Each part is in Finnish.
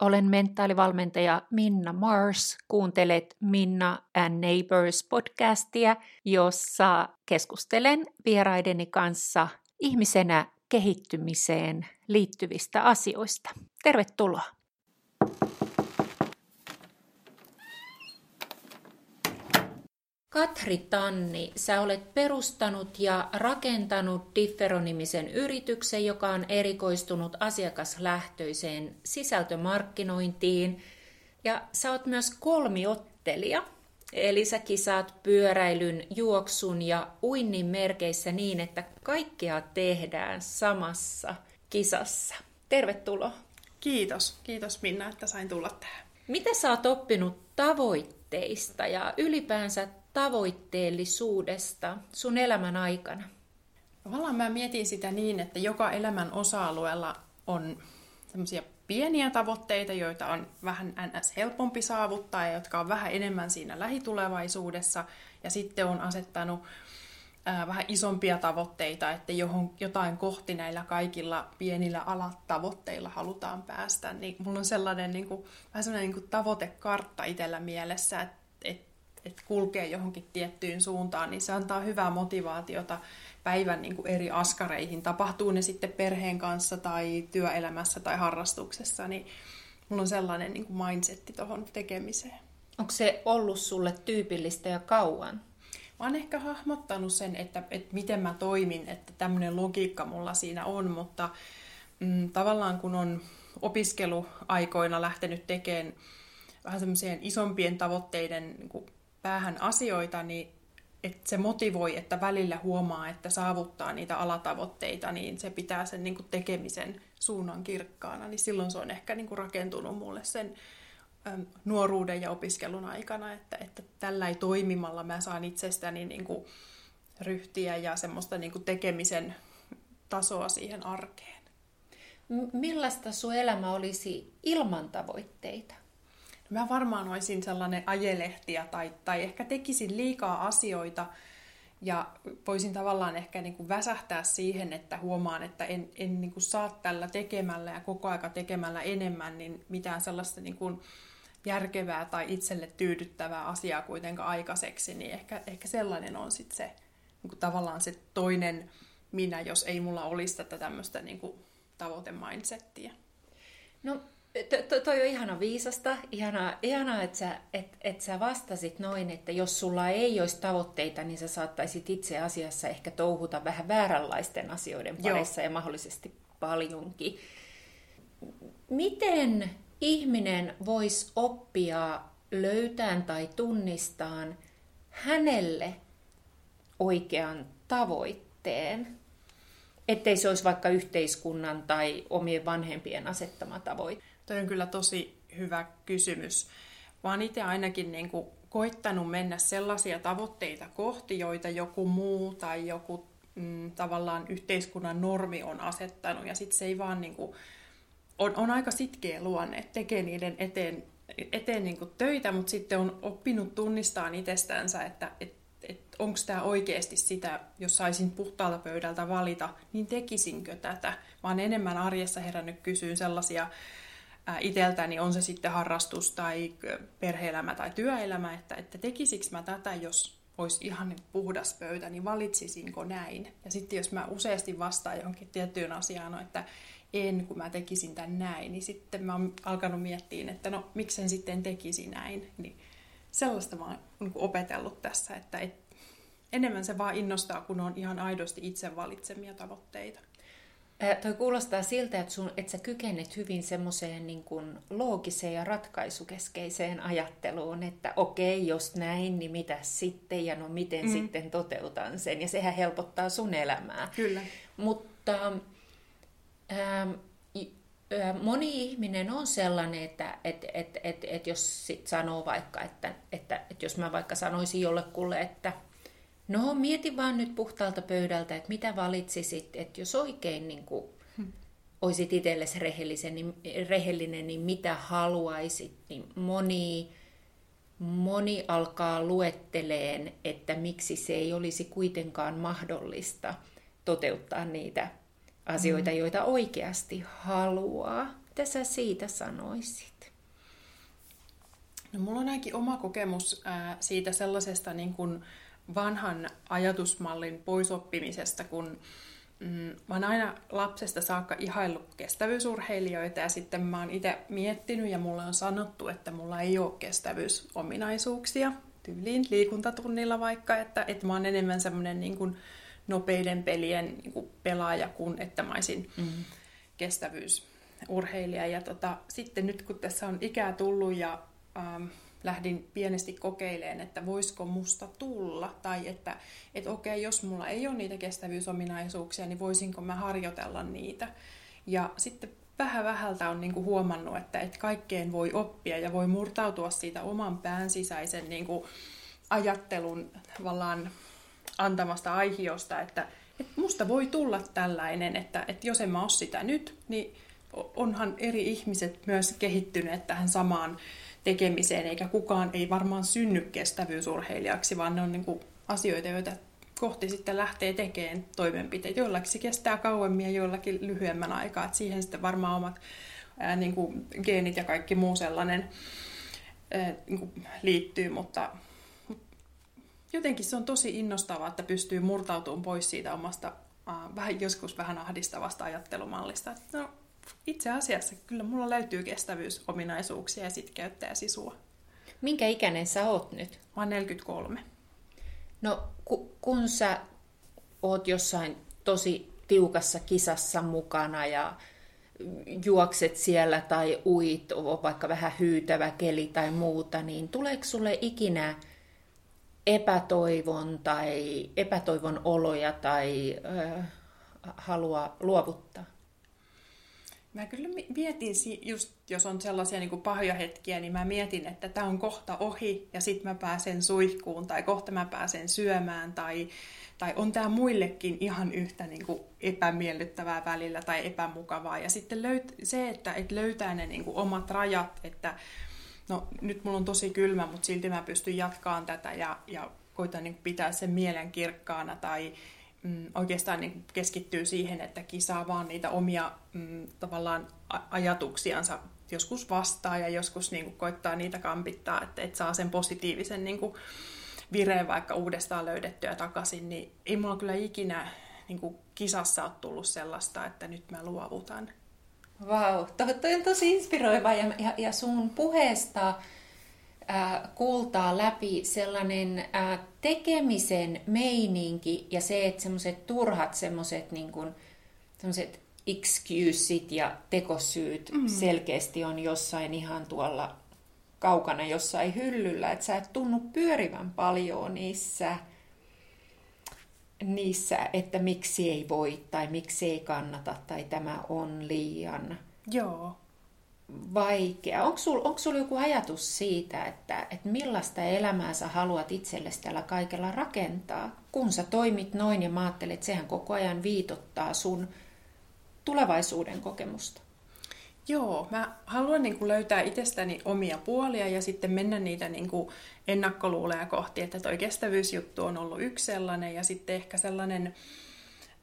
Olen mentaalivalmentaja Minna Mars. Kuuntelet Minna and Neighbors podcastia, jossa keskustelen vieraideni kanssa ihmisenä kehittymiseen liittyvistä asioista. Tervetuloa! Katri Tanni, sä olet perustanut ja rakentanut Differonimisen yrityksen, joka on erikoistunut asiakaslähtöiseen sisältömarkkinointiin. Ja sä oot myös kolmiottelija, eli sä kisaat pyöräilyn, juoksun ja uinnin merkeissä niin, että kaikkea tehdään samassa kisassa. Tervetuloa. Kiitos. Kiitos Minna, että sain tulla tähän. Mitä sä oot oppinut tavoitteista ja ylipäänsä tavoitteellisuudesta sun elämän aikana? Tavallaan mä mietin sitä niin, että joka elämän osa-alueella on semmoisia pieniä tavoitteita, joita on vähän ns. helpompi saavuttaa ja jotka on vähän enemmän siinä lähitulevaisuudessa. Ja sitten on asettanut vähän isompia tavoitteita, että johon, jotain kohti näillä kaikilla pienillä alatavoitteilla halutaan päästä. Niin mulla on sellainen niin kuin, vähän sellainen niin kuin tavoitekartta itsellä mielessä, että, että että kulkee johonkin tiettyyn suuntaan, niin se antaa hyvää motivaatiota päivän niin kuin eri askareihin. Tapahtuu ne sitten perheen kanssa tai työelämässä tai harrastuksessa, niin mulla on sellainen niin kuin mindsetti tuohon tekemiseen. Onko se ollut sulle tyypillistä ja kauan? Mä oon ehkä hahmottanut sen, että, että miten mä toimin, että tämmöinen logiikka mulla siinä on, mutta mm, tavallaan kun on opiskeluaikoina lähtenyt tekemään vähän semmoisien isompien tavoitteiden niin kuin päähän asioita, niin että se motivoi, että välillä huomaa, että saavuttaa niitä alatavoitteita, niin se pitää sen niin kuin tekemisen suunnan kirkkaana, niin silloin se on ehkä niin kuin rakentunut mulle sen äm, nuoruuden ja opiskelun aikana, että, että tällä ei toimimalla mä saan itsestäni niin kuin ryhtiä ja semmoista niin kuin tekemisen tasoa siihen arkeen. Millaista sun elämä olisi ilman tavoitteita? Mä varmaan olisin sellainen ajelehtiä tai, tai ehkä tekisin liikaa asioita ja voisin tavallaan ehkä niin kuin väsähtää siihen, että huomaan, että en, en niin kuin saa tällä tekemällä ja koko aika tekemällä enemmän, niin mitään sellaista niin kuin järkevää tai itselle tyydyttävää asiaa kuitenkaan aikaiseksi, niin ehkä, ehkä sellainen on sitten se niin kuin tavallaan se toinen minä, jos ei mulla olisi tätä tämmöistä niin kuin tavoitemindsettiä. No to, toi on ihana viisasta, ihanaa, ihanaa että sä, et, et sä vastasit noin, että jos sulla ei olisi tavoitteita, niin sä saattaisit itse asiassa ehkä touhuta vähän vääränlaisten asioiden parissa Joo. ja mahdollisesti paljonkin. Miten ihminen voisi oppia löytään tai tunnistaan hänelle oikean tavoitteen? Ettei se olisi vaikka yhteiskunnan tai omien vanhempien asettama tavoite. Toi on kyllä tosi hyvä kysymys. Mä oon itse ainakin niin kuin koittanut mennä sellaisia tavoitteita kohti, joita joku muu tai joku mm, tavallaan yhteiskunnan normi on asettanut. Ja sitten se ei vaan niin kuin, on, on aika sitkeä luonne, että tekee niiden eteen, eteen niin kuin töitä, mutta sitten on oppinut tunnistaa itsestänsä, että et, et onko tämä oikeasti sitä, jos saisin puhtaalta pöydältä valita, niin tekisinkö tätä. Vaan enemmän arjessa herännyt kysyyn sellaisia itseltäni, on se sitten harrastus tai perheelämä tai työelämä, että, että tekisikö mä tätä, jos olisi ihan puhdas pöytä, niin valitsisinko näin? Ja sitten jos mä useasti vastaan johonkin tiettyyn asiaan, no, että en, kun mä tekisin tämän näin, niin sitten mä oon alkanut miettiä, että no miksen sitten tekisi näin. Niin sellaista mä oon niin opetellut tässä, että et, enemmän se vaan innostaa, kun on ihan aidosti itse valitsemia tavoitteita. Toi kuulostaa siltä, että, sun, että sä kykenet hyvin semmoiseen niin kuin loogiseen ja ratkaisukeskeiseen ajatteluun, että okei, jos näin, niin mitä sitten ja no miten mm. sitten toteutan sen. Ja sehän helpottaa sun elämää. Kyllä. Mutta ähm, moni ihminen on sellainen, että et, et, et, et jos sit sanoo vaikka, että, että, että jos mä vaikka sanoisin jollekulle, että No mieti vaan nyt puhtaalta pöydältä, että mitä valitsisit, että jos oikein niin kuin, hmm. olisit itsellesi rehellisen, niin, rehellinen, niin mitä haluaisit, niin moni, moni alkaa luetteleen, että miksi se ei olisi kuitenkaan mahdollista toteuttaa niitä asioita, hmm. joita oikeasti haluaa. Mitä sä siitä sanoisit? No, mulla on ainakin oma kokemus ää, siitä sellaisesta niin kuin vanhan ajatusmallin poisoppimisesta, kun mm, mä oon aina lapsesta saakka ihaillut kestävyysurheilijoita ja sitten mä oon itse miettinyt ja mulle on sanottu, että mulla ei ole kestävyysominaisuuksia tyyliin liikuntatunnilla vaikka, että, että mä oon enemmän semmoinen niin kuin nopeiden pelien niin kuin pelaaja kuin että mä olisin mm. kestävyysurheilija. Ja tota, sitten nyt kun tässä on ikää tullut ja ähm, lähdin pienesti kokeileen, että voisiko musta tulla, tai että et okei, jos mulla ei ole niitä kestävyysominaisuuksia, niin voisinko mä harjoitella niitä. Ja sitten vähän vähältä on niinku huomannut, että et kaikkeen voi oppia ja voi murtautua siitä oman pään sisäisen niinku ajattelun tavallaan antamasta aihiosta, että et musta voi tulla tällainen, että et jos en mä ole sitä nyt, niin onhan eri ihmiset myös kehittyneet tähän samaan tekemiseen, eikä kukaan ei varmaan synny kestävyysurheilijaksi, vaan ne on niin kuin asioita, joita kohti sitten lähtee tekemään toimenpiteitä. Joillakin se kestää kauemmin ja joillakin lyhyemmän aikaa. että siihen sitten varmaan omat ää, niin kuin geenit ja kaikki muu sellainen ää, niin kuin liittyy, mutta, jotenkin se on tosi innostavaa, että pystyy murtautumaan pois siitä omasta vähän, joskus vähän ahdistavasta ajattelumallista. No, itse asiassa kyllä mulla löytyy kestävyysominaisuuksia ja sitkeyttä ja sisua. Minkä ikäinen sä oot nyt? Mä oon 43. No ku, kun sä oot jossain tosi tiukassa kisassa mukana ja juokset siellä tai uit, on vaikka vähän hyytävä keli tai muuta, niin tuleeko sulle ikinä epätoivon tai epätoivon oloja tai ö, halua luovuttaa? Mä kyllä mietin, just jos on sellaisia niin kuin pahoja hetkiä, niin mä mietin, että tämä on kohta ohi ja sitten mä pääsen suihkuun tai kohta mä pääsen syömään tai, tai on tämä muillekin ihan yhtä niin kuin epämiellyttävää välillä tai epämukavaa. Ja sitten löyt, se, että et löytää ne niin kuin omat rajat, että no nyt mulla on tosi kylmä, mutta silti mä pystyn jatkaan tätä ja, ja koitan niin pitää sen mielen kirkkaana tai mm, oikeastaan niin keskittyy siihen, että kisaa vaan niitä omia mm, tavallaan ajatuksiansa joskus vastaa ja joskus niin kuin koittaa niitä kampittaa, että et saa sen positiivisen niin kuin vireen vaikka uudestaan löydettyä takaisin, niin ei mulla kyllä ikinä niin kuin kisassa ole tullut sellaista, että nyt mä luovutan. Vau, wow, toi on tosi inspiroiva ja, ja, ja sun puheesta äh, kuultaa läpi sellainen äh, tekemisen meininki ja se, että semmoiset turhat semmoiset niin kuin, excusit ja tekosyyt mm. selkeästi on jossain ihan tuolla kaukana jossain hyllyllä, että sä et tunnu pyörivän paljon niissä, niissä, että miksi ei voi tai miksi ei kannata tai tämä on liian. Joo vaikea. Onko sulla sul joku ajatus siitä, että, että millaista elämää sä haluat itsellesi tällä kaikella rakentaa? Kun sä toimit noin ja mä ajattelet, että sehän koko ajan viitottaa sun tulevaisuuden kokemusta. Joo, mä haluan niin kuin löytää itsestäni omia puolia ja sitten mennä niitä niin kuin ennakkoluuleja kohti, että toi kestävyysjuttu on ollut yksi sellainen ja sitten ehkä sellainen,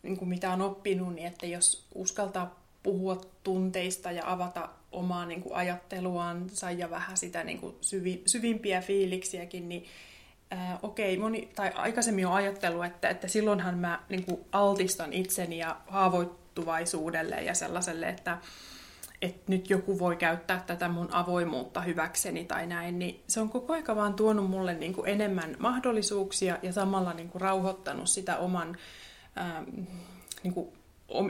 niin kuin mitä on oppinut, niin että jos uskaltaa puhua tunteista ja avata omaa niin kuin ajatteluansa ja vähän sitä niin kuin syvi, syvimpiä fiiliksiäkin, niin ää, okei, moni, tai aikaisemmin on ajattelu, että, että silloinhan mä niin kuin altistan itseni ja haavoittuvaisuudelle ja sellaiselle, että, että nyt joku voi käyttää tätä mun avoimuutta hyväkseni tai näin, niin se on koko aika vaan tuonut mulle niin kuin enemmän mahdollisuuksia ja samalla niin kuin rauhoittanut sitä oman ää, niin kuin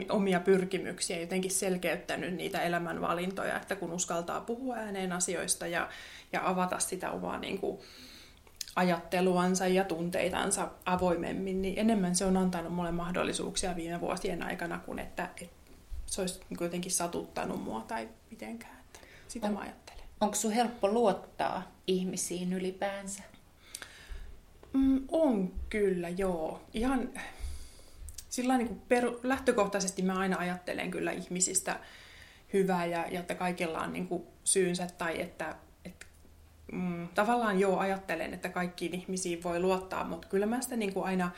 omia pyrkimyksiä, jotenkin selkeyttänyt niitä elämänvalintoja, että kun uskaltaa puhua ääneen asioista ja, ja avata sitä omaa niin kuin, ajatteluansa ja tunteitansa avoimemmin, niin enemmän se on antanut mulle mahdollisuuksia viime vuosien aikana kuin että, että se olisi niin jotenkin satuttanut mua tai mitenkään. Että sitä on, mä ajattelen. Onko sun helppo luottaa ihmisiin ylipäänsä? Mm, on kyllä, joo. Ihan sillä niin kuin peru, lähtökohtaisesti mä aina ajattelen kyllä ihmisistä hyvää ja, ja että kaikilla on niin kuin syynsä tai että, että mm, tavallaan joo ajattelen, että kaikkiin ihmisiin voi luottaa, mutta kyllä mä sitä niin kuin aina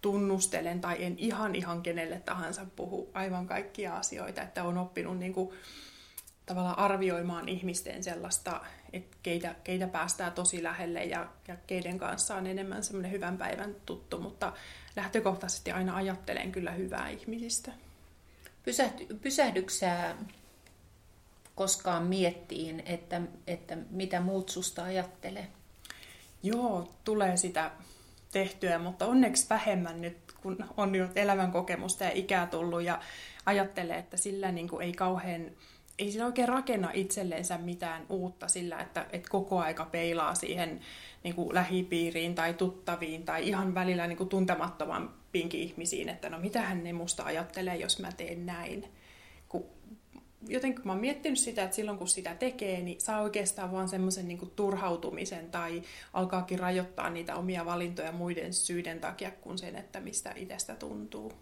tunnustelen tai en ihan ihan kenelle tahansa puhu aivan kaikkia asioita, että on oppinut niin kuin tavallaan arvioimaan ihmisten sellaista, että keitä, keitä päästään tosi lähelle ja, ja keiden kanssa on enemmän semmoinen hyvän päivän tuttu, mutta lähtökohtaisesti aina ajattelen kyllä hyvää ihmisistä. Pysähdy, pysähdyksää koskaan miettiin, että, että mitä muut susta ajattelee? Joo, tulee sitä tehtyä, mutta onneksi vähemmän nyt, kun on jo elämän kokemusta ja ikää tullut ja ajattelee, että sillä niin kuin ei kauhean, ei sillä oikein rakenna itselleensä mitään uutta sillä, että, että koko aika peilaa siihen niin kuin lähipiiriin tai tuttaviin tai ihan välillä niin kuin tuntemattomampiinkin ihmisiin, että no mitähän ne musta ajattelee, jos mä teen näin. Kun jotenkin mä oon miettinyt sitä, että silloin kun sitä tekee, niin saa oikeastaan vaan semmoisen niin turhautumisen tai alkaakin rajoittaa niitä omia valintoja muiden syiden takia kuin sen, että mistä itsestä tuntuu.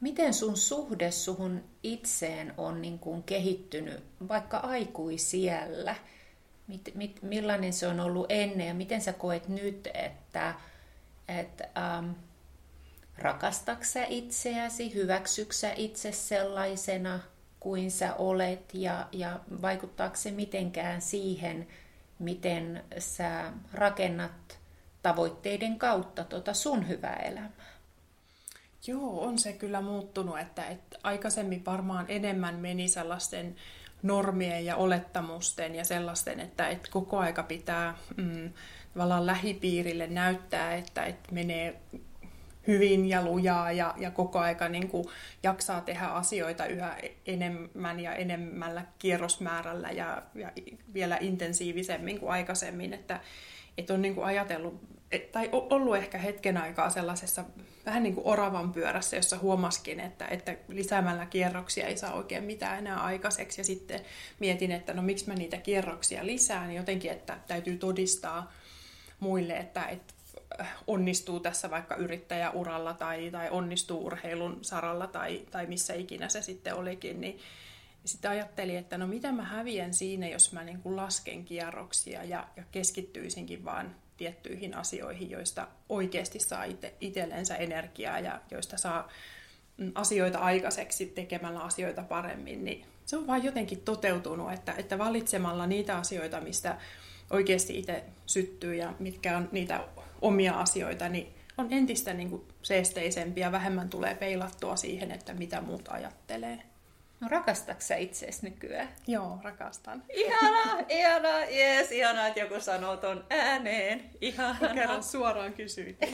Miten sun suhde suhun itseen on niin kuin kehittynyt vaikka aikuisiellä? Mit, mit, millainen se on ollut ennen ja miten sä koet nyt, että, että ähm, rakastaksä itseäsi, hyväksyksä itse sellaisena kuin sä olet ja, ja vaikuttaako se mitenkään siihen, miten sä rakennat tavoitteiden kautta tota sun hyvää elämää? Joo, on se kyllä muuttunut, että, että aikaisemmin varmaan enemmän meni sellaisten normien ja olettamusten ja sellaisten, että, että koko aika pitää mm, tavallaan lähipiirille näyttää, että, että menee hyvin ja lujaa ja, ja koko aika niin kuin jaksaa tehdä asioita yhä enemmän ja enemmällä kierrosmäärällä ja, ja vielä intensiivisemmin kuin aikaisemmin, että, että on niin kuin ajatellut tai ollut ehkä hetken aikaa sellaisessa vähän niin kuin oravan pyörässä, jossa huomaskin, että, että lisäämällä kierroksia ei saa oikein mitään enää aikaiseksi. Ja sitten mietin, että no miksi mä niitä kierroksia lisään, niin jotenkin, että täytyy todistaa muille, että, että onnistuu tässä vaikka yrittäjäuralla tai, tai onnistuu urheilun saralla tai, tai missä ikinä se sitten olikin, niin sitten ajattelin, että no mitä mä häviän siinä, jos mä niin kuin lasken kierroksia ja, ja keskittyisinkin vaan tiettyihin asioihin, joista oikeasti saa ite, itsellensä energiaa ja joista saa mm, asioita aikaiseksi tekemällä asioita paremmin, niin se on vain jotenkin toteutunut, että, että valitsemalla niitä asioita, mistä oikeasti itse syttyy ja mitkä on niitä omia asioita, niin on entistä niin kuin seesteisempi ja vähemmän tulee peilattua siihen, että mitä muut ajattelee. No rakastatko sä itseäsi nykyään? Joo, rakastan. Ihana, ihana, jees, ihana, että joku sanoo ton ääneen. Ihana. Kerran suoraan kysyit.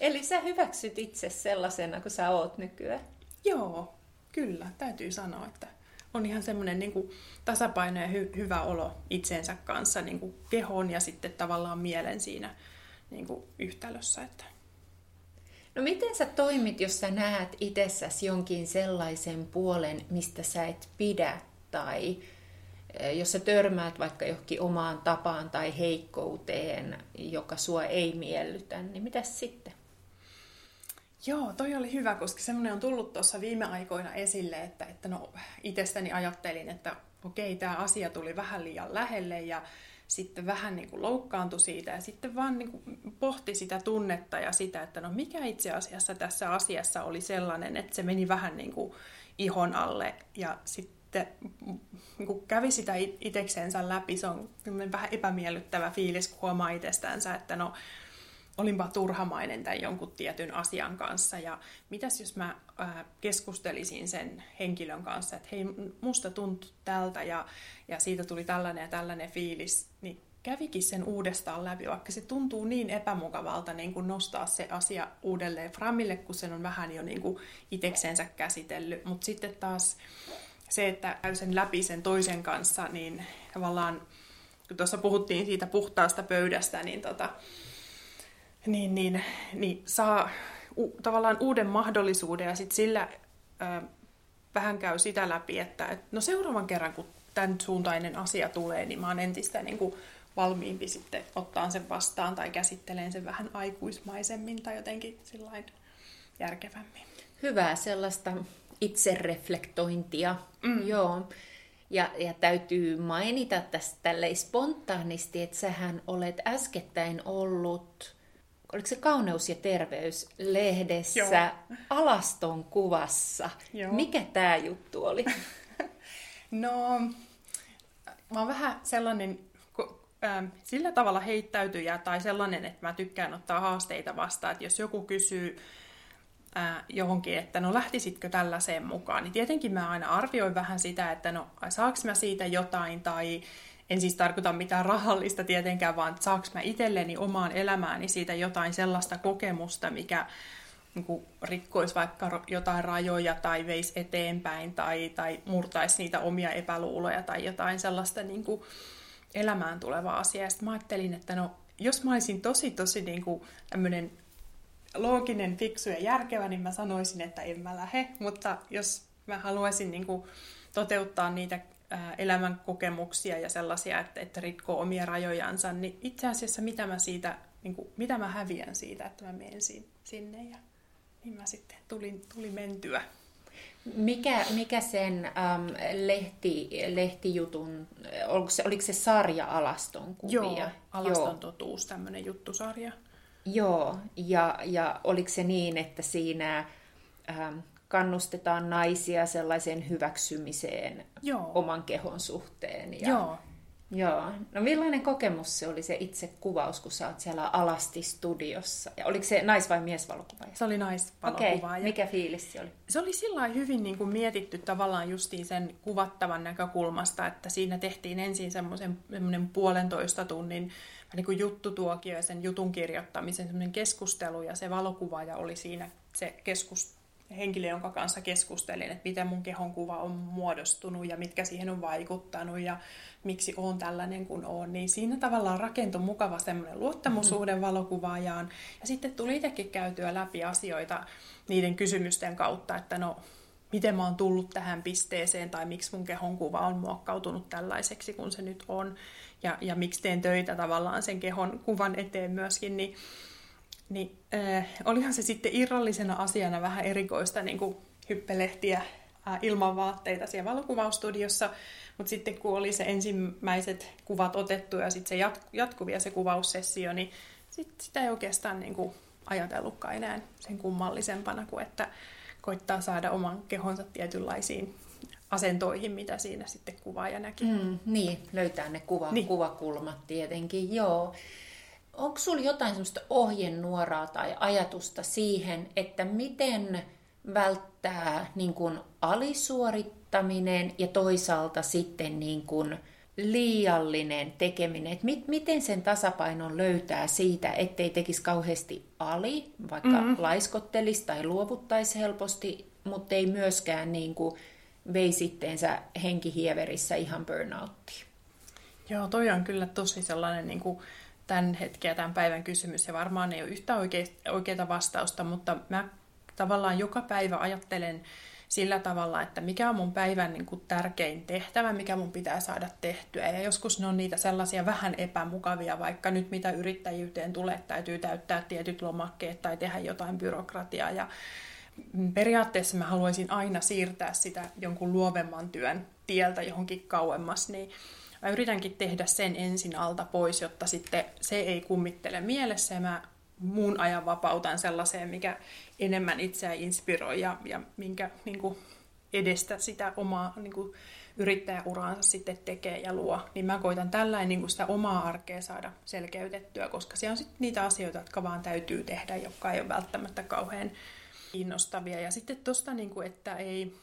Eli sä hyväksyt itse sellaisena kuin sä oot nykyään? Joo, kyllä. Täytyy sanoa, että on ihan semmoinen niin tasapaino ja hy- hyvä olo itsensä kanssa niin kuin kehon ja sitten tavallaan mielen siinä niin kuin yhtälössä. Että No miten sä toimit, jos sä näet itsessäsi jonkin sellaisen puolen, mistä sä et pidä, tai e, jos sä törmäät vaikka johonkin omaan tapaan tai heikkouteen, joka sua ei miellytä, niin mitä sitten? Joo, toi oli hyvä, koska semmoinen on tullut tuossa viime aikoina esille, että, että no itsestäni ajattelin, että okei, tämä asia tuli vähän liian lähelle ja sitten vähän niin kuin loukkaantui siitä ja sitten vaan niin kuin pohti sitä tunnetta ja sitä, että no mikä itse asiassa tässä asiassa oli sellainen, että se meni vähän niin kuin ihon alle ja sitten niin kuin kävi sitä itseksensä läpi. Se on vähän epämiellyttävä fiilis, kun huomaa itsestänsä, että no olinpa turhamainen tämän jonkun tietyn asian kanssa. Ja mitäs jos mä keskustelisin sen henkilön kanssa, että hei, musta tuntui tältä ja, ja siitä tuli tällainen ja tällainen fiilis, niin kävikin sen uudestaan läpi, vaikka se tuntuu niin epämukavalta niin kuin nostaa se asia uudelleen framille, kun sen on vähän jo niin kuin itseksensä käsitellyt, mutta sitten taas se, että käy sen läpi sen toisen kanssa, niin tavallaan, kun tuossa puhuttiin siitä puhtaasta pöydästä, niin tota, niin, niin, niin saa u, tavallaan uuden mahdollisuuden ja sitten sillä ö, vähän käy sitä läpi, että et, no seuraavan kerran kun tämän suuntainen asia tulee, niin mä oon entistä niin kuin, valmiimpi sitten ottaa sen vastaan tai käsitteleen sen vähän aikuismaisemmin tai jotenkin sillain järkevämmin. Hyvää sellaista itsereflektointia, mm. joo. Ja, ja täytyy mainita tästä tälleen spontaanisti, että sähän olet äskettäin ollut oliko se Kauneus ja terveys lehdessä Joo. alaston kuvassa. Joo. Mikä tämä juttu oli? No, mä oon vähän sellainen sillä tavalla heittäytyjä tai sellainen, että mä tykkään ottaa haasteita vastaan, että jos joku kysyy ää, johonkin, että no lähtisitkö tällaiseen mukaan, niin tietenkin mä aina arvioin vähän sitä, että no saaks mä siitä jotain tai en siis tarkoita mitään rahallista tietenkään, vaan saaks mä itselleni omaan elämääni siitä jotain sellaista kokemusta, mikä niin rikkoisi vaikka jotain rajoja tai veisi eteenpäin tai, tai murtaisi niitä omia epäluuloja tai jotain sellaista niin kuin elämään tulevaa asiaa. Sitten mä ajattelin, että no, jos mä olisin tosi tosi niin kuin tämmöinen looginen, fiksu ja järkevä, niin mä sanoisin, että en mä lähde. Mutta jos mä haluaisin niin kuin toteuttaa niitä elämän kokemuksia ja sellaisia, että, että rikkoo omia rajojansa, niin itse asiassa mitä mä, siitä, niin kuin, mitä mä häviän siitä, että mä menen sinne. Ja niin mä sitten tulin, tulin mentyä. Mikä, mikä sen ähm, lehti, lehtijutun, oliko se, oliko se sarja Alaston kuvia? Joo, Alaston Joo. totuus, tämmöinen juttusarja. Joo, ja, ja oliko se niin, että siinä ähm, kannustetaan naisia sellaiseen hyväksymiseen Joo. oman kehon suhteen? Ja, Joo, Joo. No millainen kokemus se oli se itse kuvaus, kun sä oot siellä Alasti-studiossa? Ja oliko se nais- vai miesvalokuvaaja? Se oli naisvalokuvaaja. Okay. Mikä fiilis se oli? Se oli sillä hyvin niin kuin mietitty tavallaan justiin sen kuvattavan näkökulmasta, että siinä tehtiin ensin semmoisen puolentoista tunnin niin kuin juttutuokio ja sen jutun kirjoittamisen semmoinen keskustelu ja se valokuvaaja oli siinä se keskus, henkilö, jonka kanssa keskustelin, että miten mun kehon kuva on muodostunut ja mitkä siihen on vaikuttanut ja miksi on tällainen kuin on, niin siinä tavallaan rakentui mukava semmoinen luottamusuuden mm-hmm. valokuvaajaan. Ja sitten tuli itsekin käytyä läpi asioita niiden kysymysten kautta, että no, miten mä oon tullut tähän pisteeseen tai miksi mun kehon kuva on muokkautunut tällaiseksi kuin se nyt on ja, ja miksi teen töitä tavallaan sen kehon kuvan eteen myöskin, niin niin äh, olihan se sitten irrallisena asiana vähän erikoista niin kuin hyppelehtiä äh, ilman vaatteita siellä valokuvaustudiossa, mutta sitten kun oli se ensimmäiset kuvat otettu ja sitten se jat- jatkuvia se kuvaussessio, niin sit sitä ei oikeastaan niin kuin ajatellutkaan enää sen kummallisempana kuin että koittaa saada oman kehonsa tietynlaisiin asentoihin, mitä siinä sitten kuvaaja näki. Mm, niin, löytää ne kuva, niin. kuvakulmat tietenkin, joo onko sinulla jotain sellaista ohjenuoraa tai ajatusta siihen, että miten välttää niin kuin alisuorittaminen ja toisaalta sitten niin kuin liiallinen tekeminen, että mit, miten sen tasapainon löytää siitä, ettei tekisi kauheasti ali, vaikka mm-hmm. laiskottelisi tai luovuttaisi helposti, mutta ei myöskään niin kuin vei sitteensä henkihieverissä ihan burnouttiin. Joo, toi on kyllä tosi sellainen niin kuin tämän hetken ja tämän päivän kysymys, ja varmaan ei ole yhtä oikeaa vastausta, mutta mä tavallaan joka päivä ajattelen sillä tavalla, että mikä on mun päivän niin kuin tärkein tehtävä, mikä mun pitää saada tehtyä. Ja joskus ne on niitä sellaisia vähän epämukavia, vaikka nyt mitä yrittäjyyteen tulee, täytyy täyttää tietyt lomakkeet tai tehdä jotain byrokratiaa. Ja periaatteessa mä haluaisin aina siirtää sitä jonkun luovemman työn tieltä johonkin kauemmas, niin mä yritänkin tehdä sen ensin alta pois, jotta sitten se ei kummittele mielessä ja mä muun ajan vapautan sellaiseen, mikä enemmän itseä inspiroi ja, ja minkä niin kuin edestä sitä omaa niin kuin yrittäjäuraansa sitten tekee ja luo, niin mä koitan tällainen niin sitä omaa arkea saada selkeytettyä, koska se on sitten niitä asioita, jotka vaan täytyy tehdä, jotka ei ole välttämättä kauhean kiinnostavia. Ja sitten tuosta, niin että ei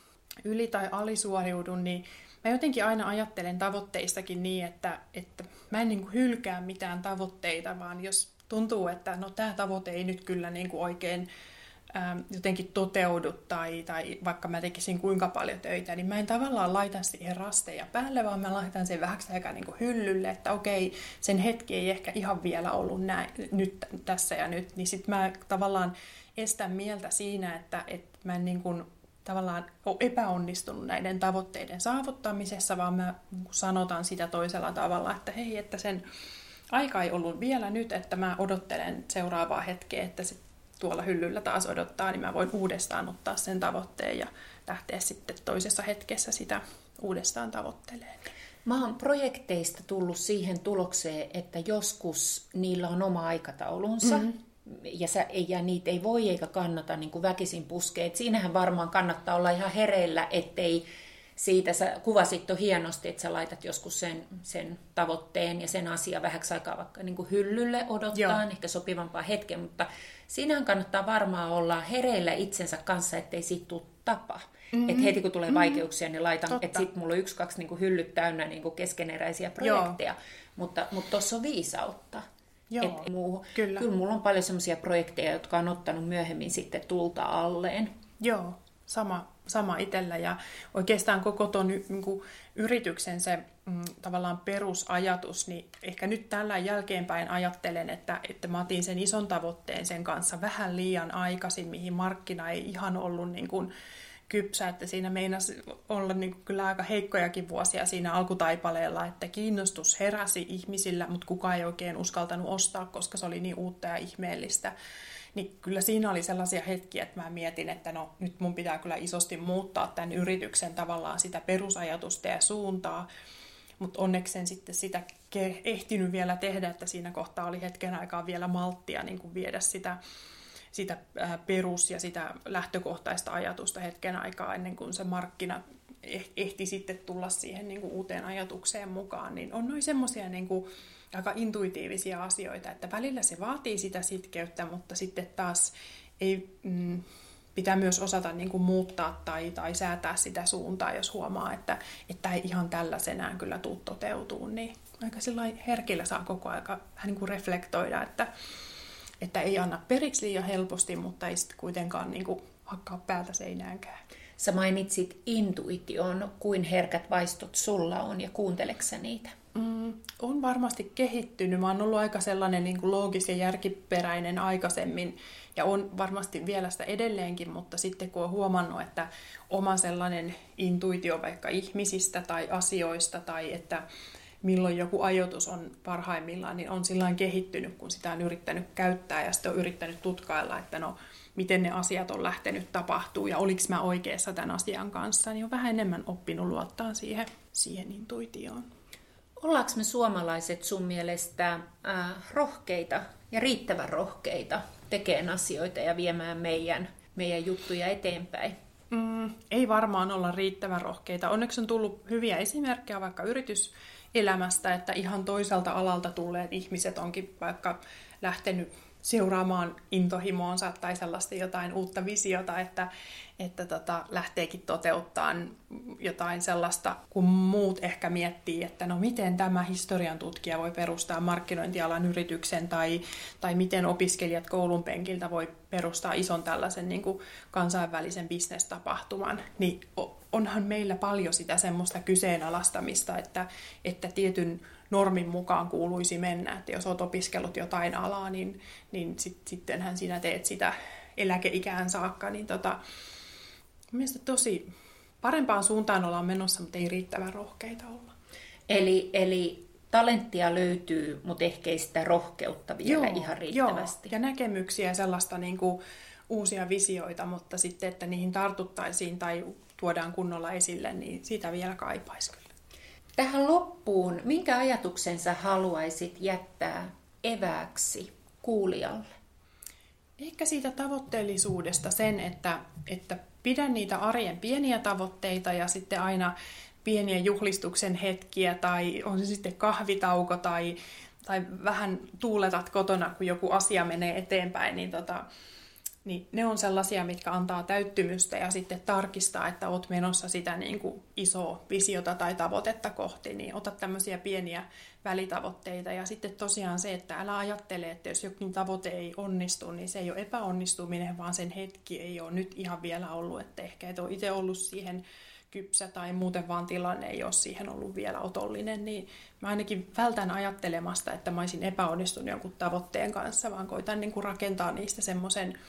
yli- tai alisuoriudu, niin mä jotenkin aina ajattelen tavoitteistakin niin, että, että mä en niin kuin hylkää mitään tavoitteita, vaan jos tuntuu, että no tämä tavoite ei nyt kyllä niin kuin oikein ää, jotenkin toteudu tai, tai vaikka mä tekisin kuinka paljon töitä, niin mä en tavallaan laita siihen rasteja päälle, vaan mä laitan sen vähäksi aikaa niin kuin hyllylle, että okei, sen hetki ei ehkä ihan vielä ollut näin, nyt tässä ja nyt, niin sitten mä tavallaan estän mieltä siinä, että, että mä en niin kuin tavallaan ole epäonnistunut näiden tavoitteiden saavuttamisessa, vaan mä sanotaan sitä toisella tavalla, että hei, että sen aika ei ollut vielä nyt, että mä odottelen seuraavaa hetkeä, että se tuolla hyllyllä taas odottaa, niin mä voin uudestaan ottaa sen tavoitteen ja lähteä sitten toisessa hetkessä sitä uudestaan tavoittelemaan. Mä oon projekteista tullut siihen tulokseen, että joskus niillä on oma aikataulunsa. Mm-hmm ja, sä, ja niitä ei voi eikä kannata niin kuin väkisin puskea. Et siinähän varmaan kannattaa olla ihan hereillä, ettei siitä sä kuvasit to hienosti, että sä laitat joskus sen, sen tavoitteen ja sen asian vähäksi aikaa vaikka niin kuin hyllylle odottaa, ehkä sopivampaa hetken, mutta siinähän kannattaa varmaan olla hereillä itsensä kanssa, ettei siitä tule tapa. Mm-hmm. Että heti kun tulee mm-hmm. vaikeuksia, niin laitan, että sitten mulla on yksi, kaksi niin kuin hyllyt täynnä niin kuin keskeneräisiä projekteja. Joo. Mutta tuossa mutta on viisautta. Joo, Et muu, kyllä. kyllä mulla on paljon sellaisia projekteja, jotka on ottanut myöhemmin sitten tulta alleen. Joo, sama, sama itsellä. Ja oikeastaan koko tuon niin kuin, yrityksen se mm, tavallaan perusajatus, niin ehkä nyt tällä jälkeenpäin ajattelen, että, että mä otin sen ison tavoitteen sen kanssa vähän liian aikaisin, mihin markkina ei ihan ollut niin kuin, kypsä, että siinä meinasi olla niin kuin kyllä aika heikkojakin vuosia siinä alkutaipaleella, että kiinnostus heräsi ihmisillä, mutta kukaan ei oikein uskaltanut ostaa, koska se oli niin uutta ja ihmeellistä. Niin kyllä siinä oli sellaisia hetkiä, että mä mietin, että no nyt mun pitää kyllä isosti muuttaa tämän yrityksen tavallaan sitä perusajatusta ja suuntaa, mutta onneksi en sitten sitä ehtinyt vielä tehdä, että siinä kohtaa oli hetken aikaa vielä malttia niin kuin viedä sitä sitä perus- ja sitä lähtökohtaista ajatusta hetken aikaa ennen kuin se markkina eh, ehti sitten tulla siihen niin kuin uuteen ajatukseen mukaan, niin on noin semmoisia niin kuin aika intuitiivisia asioita, että välillä se vaatii sitä sitkeyttä, mutta sitten taas ei, mm, pitää myös osata niin kuin muuttaa tai, tai säätää sitä suuntaa, jos huomaa, että, että ei ihan tällaisenään kyllä tuu toteutuu, niin aika herkillä saa koko aika niin kuin reflektoida, että, että ei anna periksi liian helposti, mutta ei sitten kuitenkaan niin kuin hakkaa päätä seinäänkään. Sä mainitsit intuition, kuin herkät vaistot sulla on ja kuunteleksä niitä? Mm, on varmasti kehittynyt. Mä oon ollut aika sellainen niin kuin loogis ja järkiperäinen aikaisemmin ja on varmasti vielä sitä edelleenkin, mutta sitten kun on huomannut, että oma sellainen intuitio vaikka ihmisistä tai asioista tai että milloin joku ajoitus on parhaimmillaan, niin on sillä kehittynyt, kun sitä on yrittänyt käyttää ja sitten on yrittänyt tutkailla, että no, miten ne asiat on lähtenyt tapahtuu ja oliko mä oikeassa tämän asian kanssa, niin on vähän enemmän oppinut luottaa siihen, siihen intuitioon. Ollaanko me suomalaiset sun mielestä äh, rohkeita ja riittävän rohkeita tekemään asioita ja viemään meidän, meidän juttuja eteenpäin? Mm, ei varmaan olla riittävän rohkeita. Onneksi on tullut hyviä esimerkkejä vaikka yritys elämästä, että ihan toiselta alalta tulleet ihmiset onkin vaikka lähtenyt seuraamaan intohimoonsa tai sellaista jotain uutta visiota, että, että tota, lähteekin toteuttaan jotain sellaista, kun muut ehkä miettii, että no miten tämä historian tutkija voi perustaa markkinointialan yrityksen tai, tai miten opiskelijat koulun penkiltä voi perustaa ison tällaisen niin kuin kansainvälisen bisnestapahtuman, niin onhan meillä paljon sitä semmoista kyseenalaistamista, että, että tietyn normin mukaan kuuluisi mennä. Että jos olet opiskellut jotain alaa, niin, niin sit, sittenhän sinä teet sitä eläkeikään saakka. Niin tota, mielestäni tosi parempaan suuntaan ollaan menossa, mutta ei riittävän rohkeita olla. Eli, eli talenttia löytyy, mutta ehkä ei sitä rohkeutta vielä joo, ihan riittävästi. Joo, ja näkemyksiä ja sellaista niin kuin, uusia visioita, mutta sitten, että niihin tartuttaisiin tai tuodaan kunnolla esille, niin sitä vielä kaipaisi kyllä. Tähän loppuun, minkä ajatuksen sä haluaisit jättää evääksi kuulijalle? Ehkä siitä tavoitteellisuudesta sen, että, että pidän niitä arjen pieniä tavoitteita ja sitten aina pieniä juhlistuksen hetkiä tai on se sitten kahvitauko tai, tai vähän tuuletat kotona, kun joku asia menee eteenpäin, niin tota, niin ne on sellaisia, mitkä antaa täyttymystä ja sitten tarkistaa, että oot menossa sitä niin kuin isoa visiota tai tavoitetta kohti, niin ota tämmöisiä pieniä välitavoitteita. Ja sitten tosiaan se, että älä ajattele, että jos jokin tavoite ei onnistu, niin se ei ole epäonnistuminen, vaan sen hetki ei ole nyt ihan vielä ollut, että ehkä et ole itse ollut siihen kypsä tai muuten vaan tilanne ei ole siihen ollut vielä otollinen, niin mä ainakin vältän ajattelemasta, että mä olisin epäonnistunut jonkun tavoitteen kanssa, vaan koitan niin kuin rakentaa niistä semmoisen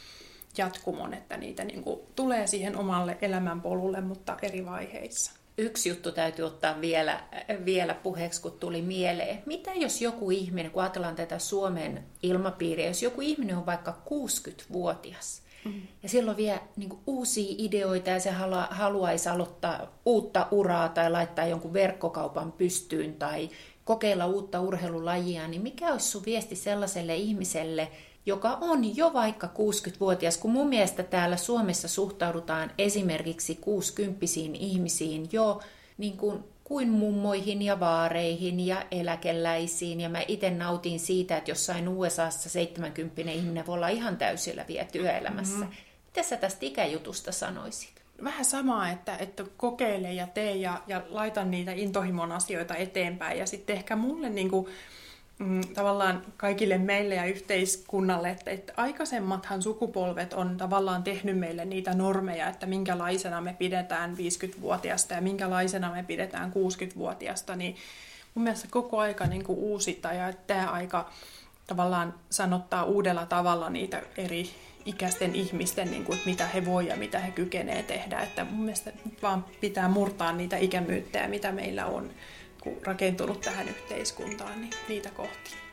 jatkumon, että niitä niin kuin tulee siihen omalle elämänpolulle, mutta eri vaiheissa. Yksi juttu täytyy ottaa vielä, vielä puheeksi, kun tuli mieleen. Mitä jos joku ihminen, kun ajatellaan tätä Suomen ilmapiiriä, jos joku ihminen on vaikka 60-vuotias, mm. ja silloin vielä niin kuin, uusia ideoita ja se haluaisi aloittaa uutta uraa tai laittaa jonkun verkkokaupan pystyyn tai kokeilla uutta urheilulajia, niin mikä olisi sun viesti sellaiselle ihmiselle, joka on jo vaikka 60-vuotias, kun mun mielestä täällä Suomessa suhtaudutaan esimerkiksi 60 ihmisiin jo niin kuin, kuin mummoihin ja vaareihin ja eläkeläisiin. Ja mä itse nautin siitä, että jossain USAssa 70 ihminen voi olla ihan täysillä vielä työelämässä. Mm-hmm. Mitä sä tästä ikäjutusta sanoisit? Vähän samaa, että, että kokeile ja tee ja, ja laita niitä intohimon asioita eteenpäin. Ja sitten ehkä mulle niin kuin, mm, tavallaan kaikille meille ja yhteiskunnalle, että, että aikaisemmathan sukupolvet on tavallaan tehnyt meille niitä normeja, että minkälaisena me pidetään 50-vuotiaasta ja minkälaisena me pidetään 60-vuotiaasta, niin mun mielestä koko aika niin kuin uusita ja tämä aika tavallaan sanottaa uudella tavalla niitä eri ikäisten ihmisten, niin kuin, että mitä he voi ja mitä he kykenee tehdä. Että mun mielestä vaan pitää murtaa niitä ikämyyttejä, mitä meillä on rakentunut tähän yhteiskuntaan, niin niitä kohti.